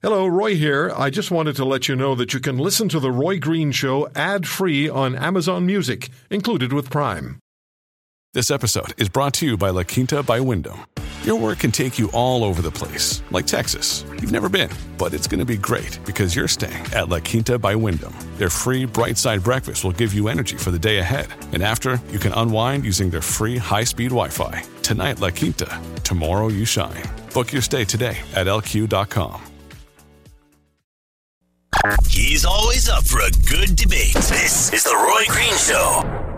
Hello, Roy here. I just wanted to let you know that you can listen to The Roy Green Show ad free on Amazon Music, included with Prime. This episode is brought to you by La Quinta by Wyndham. Your work can take you all over the place, like Texas. You've never been, but it's going to be great because you're staying at La Quinta by Wyndham. Their free bright side breakfast will give you energy for the day ahead. And after, you can unwind using their free high speed Wi Fi. Tonight, La Quinta. Tomorrow, you shine. Book your stay today at lq.com. He's always up for a good debate. This is The Roy Green Show.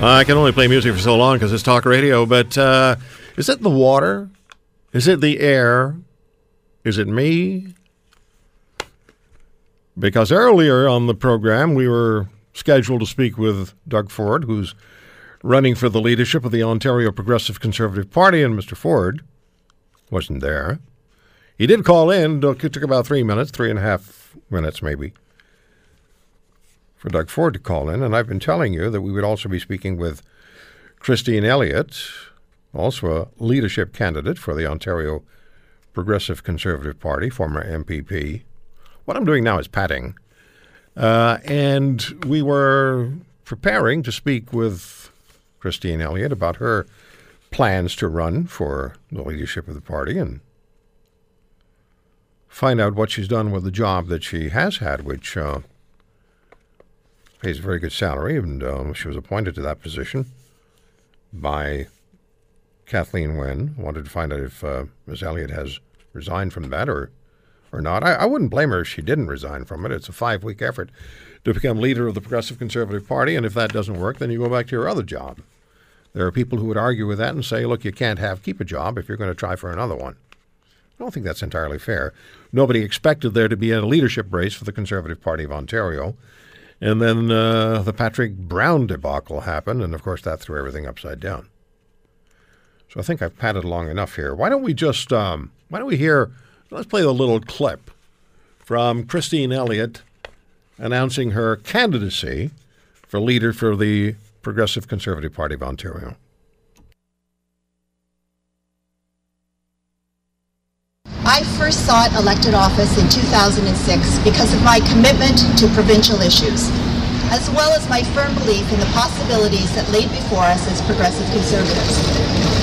I can only play music for so long because it's talk radio, but uh, is it the water? Is it the air? Is it me? Because earlier on the program, we were scheduled to speak with Doug Ford, who's running for the leadership of the Ontario Progressive Conservative Party, and Mr. Ford wasn't there. He did call in. It took about three minutes, three and a half minutes maybe, for Doug Ford to call in. And I've been telling you that we would also be speaking with Christine Elliott, also a leadership candidate for the Ontario Progressive Conservative Party, former MPP. What I'm doing now is patting. Uh, and we were preparing to speak with Christine Elliott about her plans to run for the leadership of the party and find out what she's done with the job that she has had, which uh, pays a very good salary, and um, she was appointed to that position by Kathleen Wynne. Wanted to find out if uh, Ms. Elliott has resigned from that or or not. I, I wouldn't blame her if she didn't resign from it. It's a five week effort to become leader of the Progressive Conservative Party, and if that doesn't work, then you go back to your other job. There are people who would argue with that and say, look, you can't have keep a job if you're going to try for another one. I don't think that's entirely fair. Nobody expected there to be a leadership race for the Conservative Party of Ontario. And then uh, the Patrick Brown debacle happened, and of course that threw everything upside down. So I think I've padded long enough here. Why don't we just um, why don't we hear? Let's play a little clip from Christine Elliott announcing her candidacy for leader for the Progressive Conservative Party of Ontario. I first sought elected office in 2006 because of my commitment to provincial issues, as well as my firm belief in the possibilities that laid before us as progressive conservatives.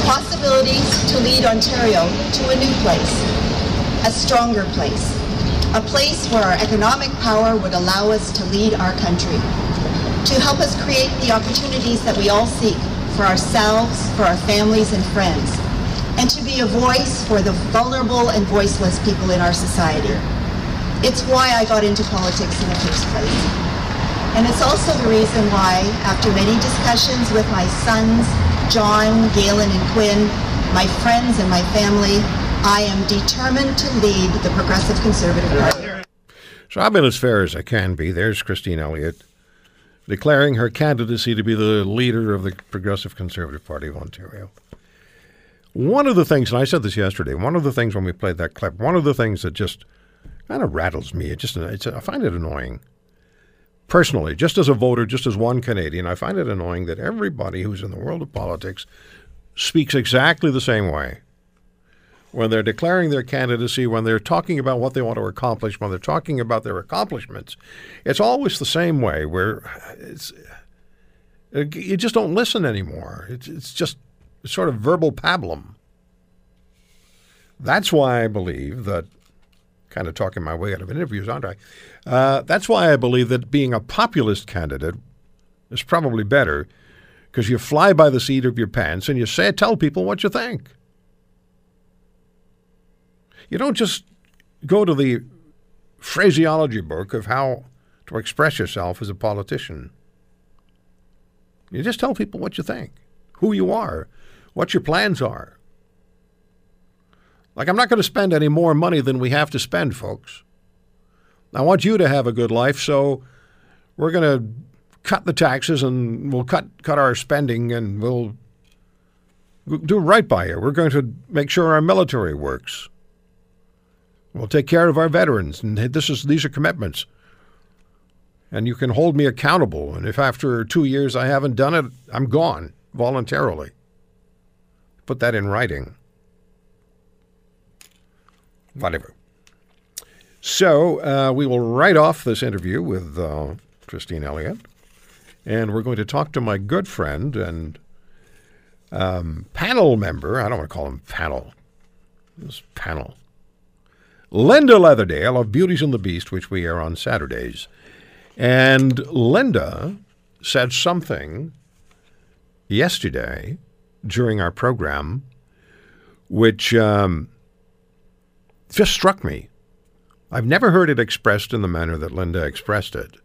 Possibilities to lead Ontario to a new place, a stronger place, a place where our economic power would allow us to lead our country, to help us create the opportunities that we all seek for ourselves, for our families and friends, and to be a voice for the vulnerable and voiceless people in our society. It's why I got into politics in the first place. And it's also the reason why, after many discussions with my sons, John, Galen, and Quinn, my friends and my family, I am determined to lead the Progressive Conservative Party. So I've been as fair as I can be. There's Christine Elliott declaring her candidacy to be the leader of the Progressive Conservative Party of Ontario. One of the things, and I said this yesterday, one of the things when we played that clip, one of the things that just kind of rattles me, it just it's, I find it annoying. Personally, just as a voter, just as one Canadian, I find it annoying that everybody who's in the world of politics speaks exactly the same way. When they're declaring their candidacy, when they're talking about what they want to accomplish, when they're talking about their accomplishments, it's always the same way where it's you just don't listen anymore. It's, it's just sort of verbal pablum. That's why I believe that, kind of talking my way out of interviews, aren't I? Uh, that's why I believe that being a populist candidate is probably better because you fly by the seat of your pants and you say, tell people what you think. You don't just go to the phraseology book of how to express yourself as a politician. You just tell people what you think, who you are, what your plans are. Like, I'm not going to spend any more money than we have to spend, folks. I want you to have a good life, so we're going to cut the taxes and we'll cut cut our spending and we'll do right by you. We're going to make sure our military works. We'll take care of our veterans, and this is these are commitments. And you can hold me accountable. And if after two years I haven't done it, I'm gone voluntarily. Put that in writing. Whatever. So uh, we will write off this interview with uh, Christine Elliott, and we're going to talk to my good friend and um, panel member. I don't want to call him panel. This panel. Linda Leatherdale of Beauties and the Beast, which we air on Saturdays. And Linda said something yesterday during our program which um, just struck me. I've never heard it expressed in the manner that Linda expressed it.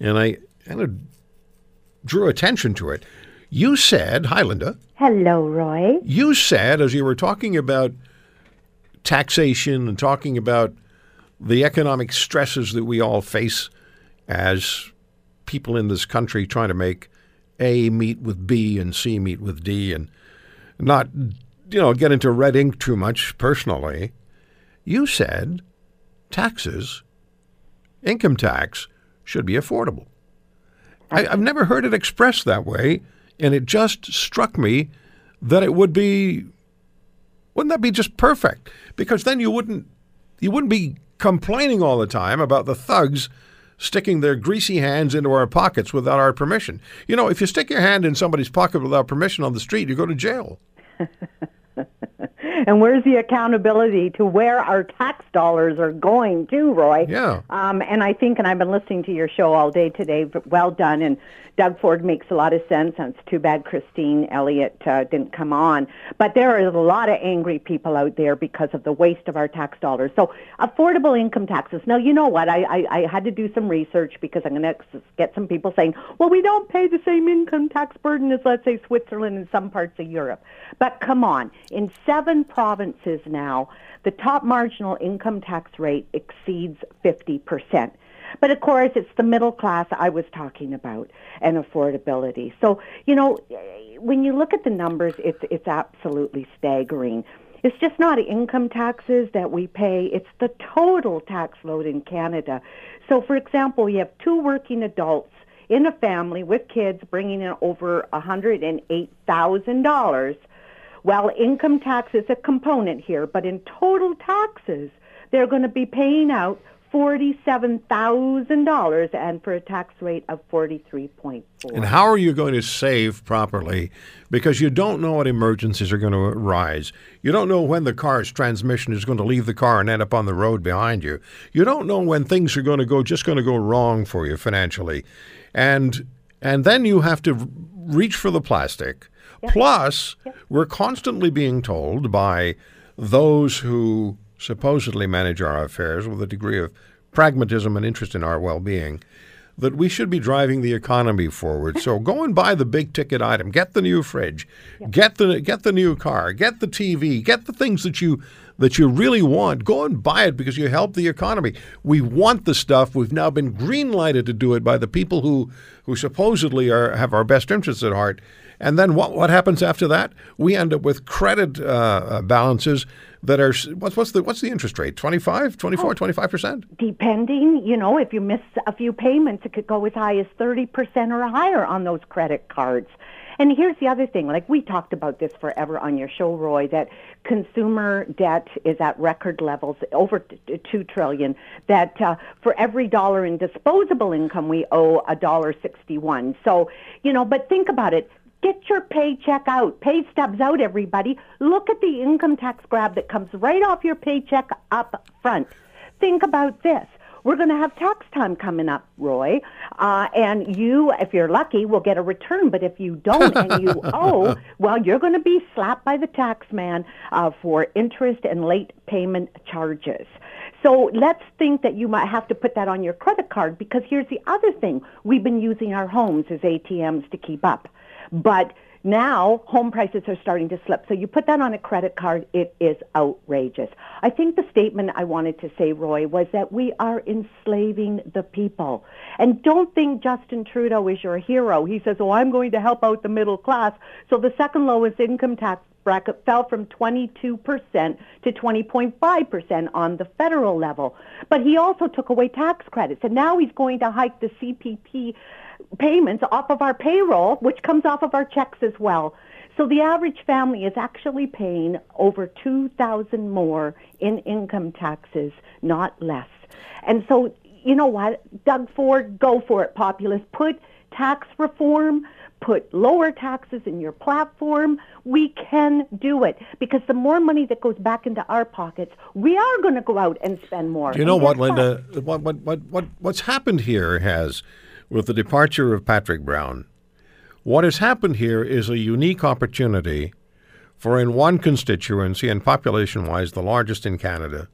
And I kind of drew attention to it. You said, Hi, Linda. Hello, Roy. You said, as you were talking about taxation and talking about the economic stresses that we all face as people in this country trying to make A meet with B and C meet with D and not, you know, get into red ink too much personally. You said taxes, income tax, should be affordable. I, I've never heard it expressed that way, and it just struck me that it would be wouldn't that be just perfect? Because then you wouldn't you wouldn't be complaining all the time about the thugs sticking their greasy hands into our pockets without our permission. You know, if you stick your hand in somebody's pocket without permission on the street, you go to jail. And where's the accountability to where our tax dollars are going to, Roy? Yeah. Um, and I think, and I've been listening to your show all day today. Well done. And Doug Ford makes a lot of sense. And it's too bad Christine Elliott uh, didn't come on. But there are a lot of angry people out there because of the waste of our tax dollars. So affordable income taxes. Now, you know what? I, I, I had to do some research because I'm going to get some people saying, well, we don't pay the same income tax burden as, let's say, Switzerland and some parts of Europe. But come on. In seven provinces now, the top marginal income tax rate exceeds 50%. But of course, it's the middle class I was talking about and affordability. So, you know, when you look at the numbers, it's, it's absolutely staggering. It's just not income taxes that we pay, it's the total tax load in Canada. So, for example, you have two working adults in a family with kids bringing in over $108,000. Well, income tax is a component here, but in total taxes, they're going to be paying out $47,000 and for a tax rate of 43.4. And how are you going to save properly? Because you don't know what emergencies are going to arise. You don't know when the car's transmission is going to leave the car and end up on the road behind you. You don't know when things are going to go just going to go wrong for you financially. And and then you have to reach for the plastic. Plus, we're constantly being told by those who supposedly manage our affairs with a degree of pragmatism and interest in our well being that we should be driving the economy forward. So go and buy the big ticket item, get the new fridge, get the get the new car, get the TV, get the things that you that you really want. Go and buy it because you help the economy. We want the stuff. We've now been green lighted to do it by the people who who supposedly are have our best interests at heart. And then what what happens after that? We end up with credit uh, uh, balances that are what's what's the what's the interest rate? 25, 24, 25%? Depending, you know, if you miss a few payments, it could go as high as 30% or higher on those credit cards. And here's the other thing, like we talked about this forever on your show, Roy, that consumer debt is at record levels, over t- two trillion. That uh, for every dollar in disposable income, we owe a dollar sixty-one. So, you know, but think about it. Get your paycheck out, pay stubs out, everybody. Look at the income tax grab that comes right off your paycheck up front. Think about this. We're going to have tax time coming up, Roy, uh, and you, if you're lucky, will get a return. But if you don't and you owe, well, you're going to be slapped by the tax man uh, for interest and late payment charges. So let's think that you might have to put that on your credit card because here's the other thing. We've been using our homes as ATMs to keep up. But now home prices are starting to slip. So you put that on a credit card, it is outrageous. I think the statement I wanted to say, Roy, was that we are enslaving the people. And don't think Justin Trudeau is your hero. He says, oh, I'm going to help out the middle class. So the second lowest income tax bracket fell from 22% to 20.5% on the federal level. But he also took away tax credits. And now he's going to hike the CPP payments off of our payroll, which comes off of our checks as well. So the average family is actually paying over 2000 more in income taxes, not less. And so, you know what? Doug Ford, go for it, populist. Put tax reform, put lower taxes in your platform. We can do it because the more money that goes back into our pockets, we are going to go out and spend more. Do you know what, Linda? What, what, what, what, what's happened here has, with the departure of Patrick Brown, what has happened here is a unique opportunity for in one constituency, and population wise, the largest in Canada,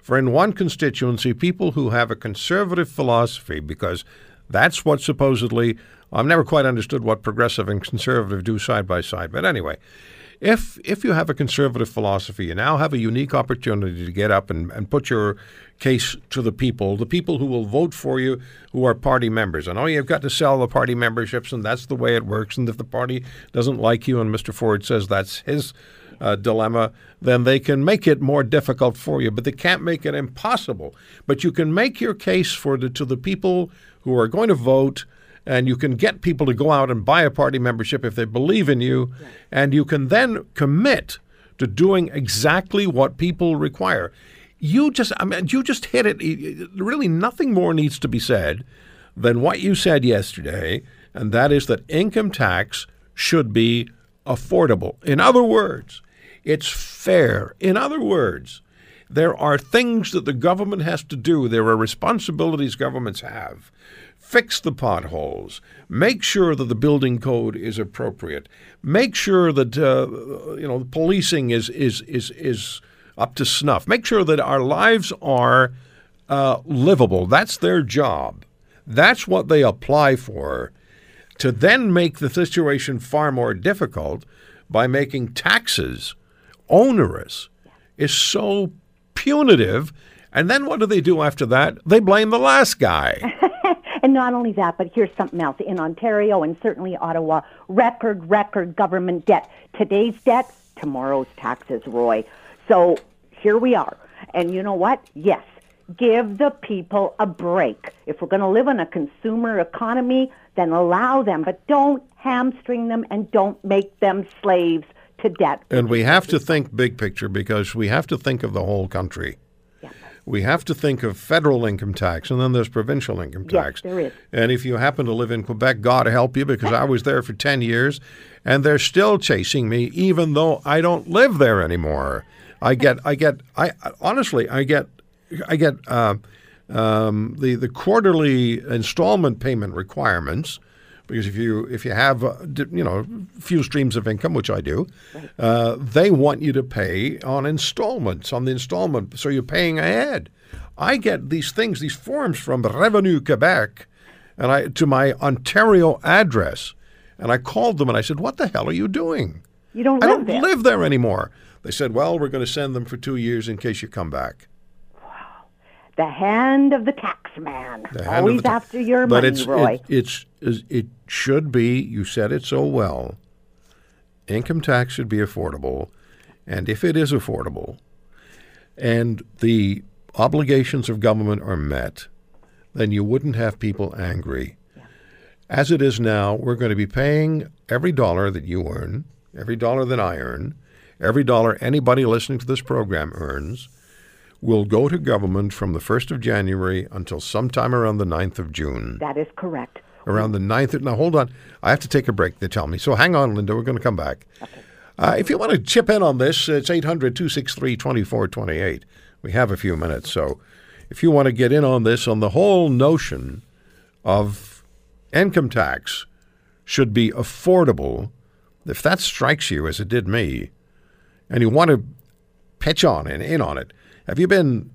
for in one constituency, people who have a conservative philosophy, because that's what supposedly, I've never quite understood what progressive and conservative do side by side. But anyway, if if you have a conservative philosophy, you now have a unique opportunity to get up and, and put your case to the people, the people who will vote for you, who are party members. And all you've got to sell the party memberships, and that's the way it works. And if the party doesn't like you, and Mr. Ford says that's his uh, dilemma, then they can make it more difficult for you. But they can't make it impossible. But you can make your case for the to the people who are going to vote and you can get people to go out and buy a party membership if they believe in you, and you can then commit to doing exactly what people require. You just, I mean, you just hit it. Really, nothing more needs to be said than what you said yesterday, and that is that income tax should be affordable. In other words, it's fair. In other words, there are things that the government has to do. There are responsibilities governments have fix the potholes, make sure that the building code is appropriate, make sure that uh, you know policing is is is is up to snuff, make sure that our lives are uh, livable. That's their job. That's what they apply for. To then make the situation far more difficult by making taxes onerous is so punitive. And then what do they do after that? They blame the last guy. And not only that, but here's something else. In Ontario and certainly Ottawa, record, record government debt. Today's debt, tomorrow's taxes, Roy. So here we are. And you know what? Yes, give the people a break. If we're going to live in a consumer economy, then allow them, but don't hamstring them and don't make them slaves to debt. And we have to think big picture because we have to think of the whole country. Yeah. We have to think of federal income tax, and then there's provincial income tax. Yes, there is. And if you happen to live in Quebec, God help you, because I was there for 10 years, and they're still chasing me, even though I don't live there anymore. I get, I get, I honestly, I get, I get uh, um, the the quarterly installment payment requirements. Because if you if you have uh, you know few streams of income, which I do, uh, they want you to pay on installments on the installment, so you're paying ahead. I get these things, these forms from Revenue Quebec, and I to my Ontario address, and I called them and I said, "What the hell are you doing? You don't I live don't there. live there anymore." They said, "Well, we're going to send them for two years in case you come back." The hand of the tax man. The Always the ta- after your but money, it's, Roy. It, it's it should be. You said it so well. Income tax should be affordable, and if it is affordable, and the obligations of government are met, then you wouldn't have people angry. As it is now, we're going to be paying every dollar that you earn, every dollar that I earn, every dollar anybody listening to this program earns will go to government from the 1st of January until sometime around the 9th of June. that is correct. Around the 9th. Now, hold on. I have to take a break, they tell me. So hang on, Linda. We're going to come back. Uh, if you want to chip in on this, it's 800 263 2428. We have a few minutes. So if you want to get in on this, on the whole notion of income tax should be affordable, if that strikes you as it did me, and you want to pitch on and in on it, have you been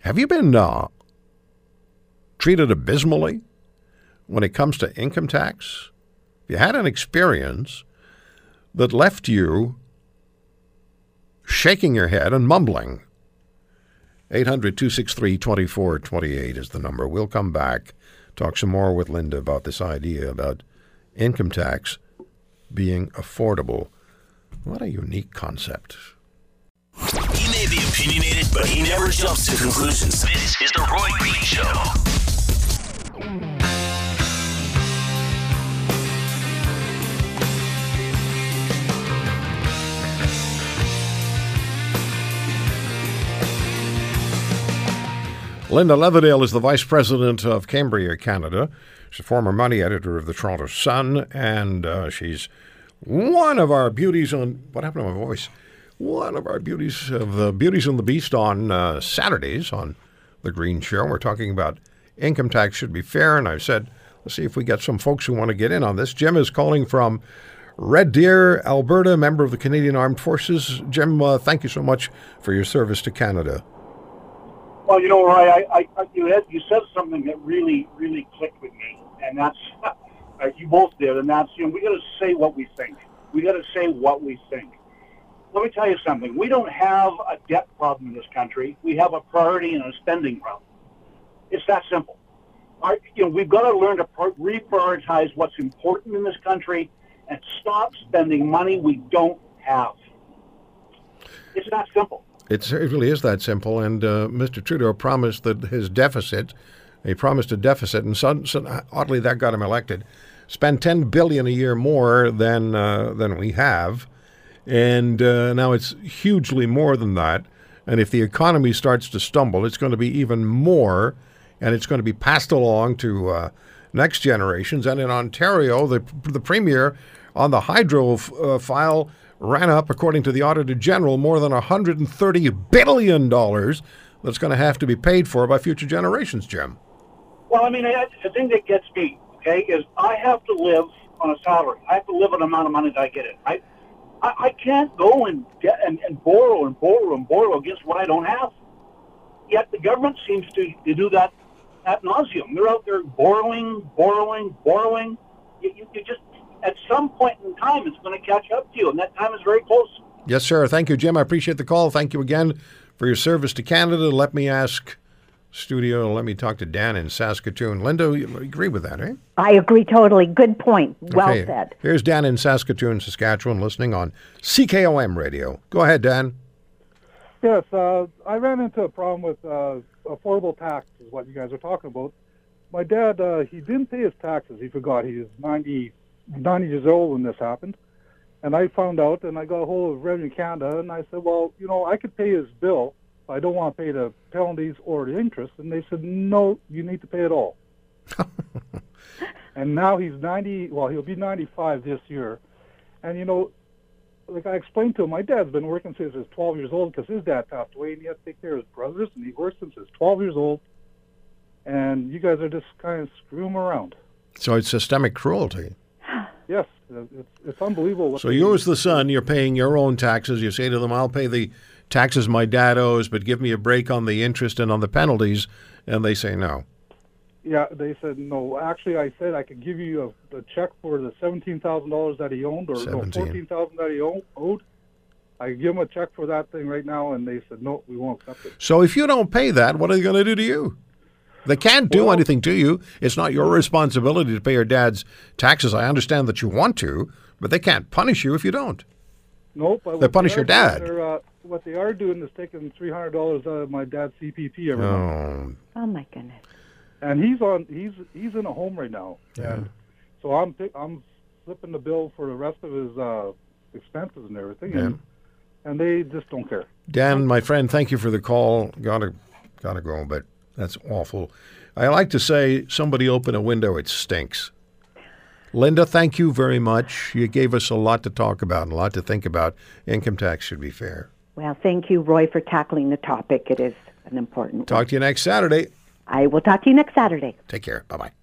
Have you been uh, treated abysmally when it comes to income tax? If you had an experience that left you shaking your head and mumbling, 800 263 2428 is the number. We'll come back, talk some more with Linda about this idea about income tax being affordable. What a unique concept. He may be opinionated, but he never jumps to conclusions. This is the Roy Green Show. Linda Leatherdale is the vice president of Cambria, Canada. She's a former money editor of the Toronto Sun, and uh, she's one of our beauties on what happened to my voice? One of our beauties of the beauties and the beast on uh, Saturdays on the Green Show. We're talking about income tax should be fair, and I've said let's see if we get some folks who want to get in on this. Jim is calling from Red Deer, Alberta, member of the Canadian Armed Forces. Jim, uh, thank you so much for your service to Canada. Well, you know, Roy, I, I, you had, you said something that really, really clicked with me, and that's uh, you both did, and that's you know we got to say what we think. We got to say what we think. Let me tell you something. We don't have a debt problem in this country. We have a priority and a spending problem. It's that simple. Our, you know, we've got to learn to reprioritize what's important in this country and stop spending money we don't have. It's that simple. It's, it really is that simple. And uh, Mr. Trudeau promised that his deficit, he promised a deficit, and oddly that got him elected. Spend 10 billion a year more than uh, than we have, and uh, now it's hugely more than that. And if the economy starts to stumble, it's going to be even more, and it's going to be passed along to uh, next generations. And in Ontario, the the premier on the hydro f- uh, file ran up, according to the Auditor General, more than 130 billion dollars that's going to have to be paid for by future generations. Jim. Well, I mean, the thing that gets me, okay, is I have to live on a salary. I have to live on the amount of money that I get in. I, I, I can't go and get and, and borrow and borrow and borrow against what I don't have. Yet the government seems to, to do that at nauseum. They're out there borrowing, borrowing, borrowing. You, you, you just at some point in time, it's going to catch up to you, and that time is very close. Yes, sir. Thank you, Jim. I appreciate the call. Thank you again for your service to Canada. Let me ask studio. Let me talk to Dan in Saskatoon. Linda, you agree with that, eh? I agree totally. Good point. Well Okay. said. Here's Dan in Saskatoon, Saskatchewan, listening on CKOM radio. Go ahead, Dan. Yes, uh, I ran into a problem with uh, affordable tax, is what you guys are talking about. My dad, uh, he didn't pay his taxes. He forgot. He was 90, 90 years old when this happened. And I found out, and I got a hold of Revenue Canada, and I said, well, you know, I could pay his bill. I don't want to pay the penalties or the interest. And they said, no, you need to pay it all. and now he's 90, well, he'll be 95 this year. And, you know, like I explained to him, my dad's been working since he was 12 years old because his dad passed away, and he had to take care of his brothers, and he worked since he was 12 years old. And you guys are just kind of screwing him around. So it's systemic cruelty. Yes, it's it's unbelievable. What So you, as the son, you're paying your own taxes. You say to them, "I'll pay the taxes my dad owes, but give me a break on the interest and on the penalties," and they say no. Yeah, they said no. Actually, I said I could give you a, a check for the seventeen thousand dollars that he owned, or no, 17. fourteen thousand that he owned, owed. I give him a check for that thing right now, and they said no, we won't accept it. So if you don't pay that, what are they going to do to you? They can't do Well- anything to you. It's not your responsibility to pay your dad's taxes. I understand that you want to, but they can't punish you if you don't. Nope. but They punish are your dad. they're, uh, what they are doing is taking three hundred dollars out of my dad's CPP every month. Oh, Oh my goodness. and he's on he's he's in a home right now and so i'm pick- i'm flipping the bill for the rest of his uh expenses and everything and, and they just don't care Dan, my friend, thank you for the call. Gotta, gotta go, but that's awful. I like to say, somebody open a window, it stinks. Linda, thank you very much. You gave us a lot to talk about and a lot to think about. Income tax should be fair. Well, thank you, Roy, for tackling the topic. It is an important one. Talk to you next Saturday. I will talk to you next Saturday. Take care. Bye bye.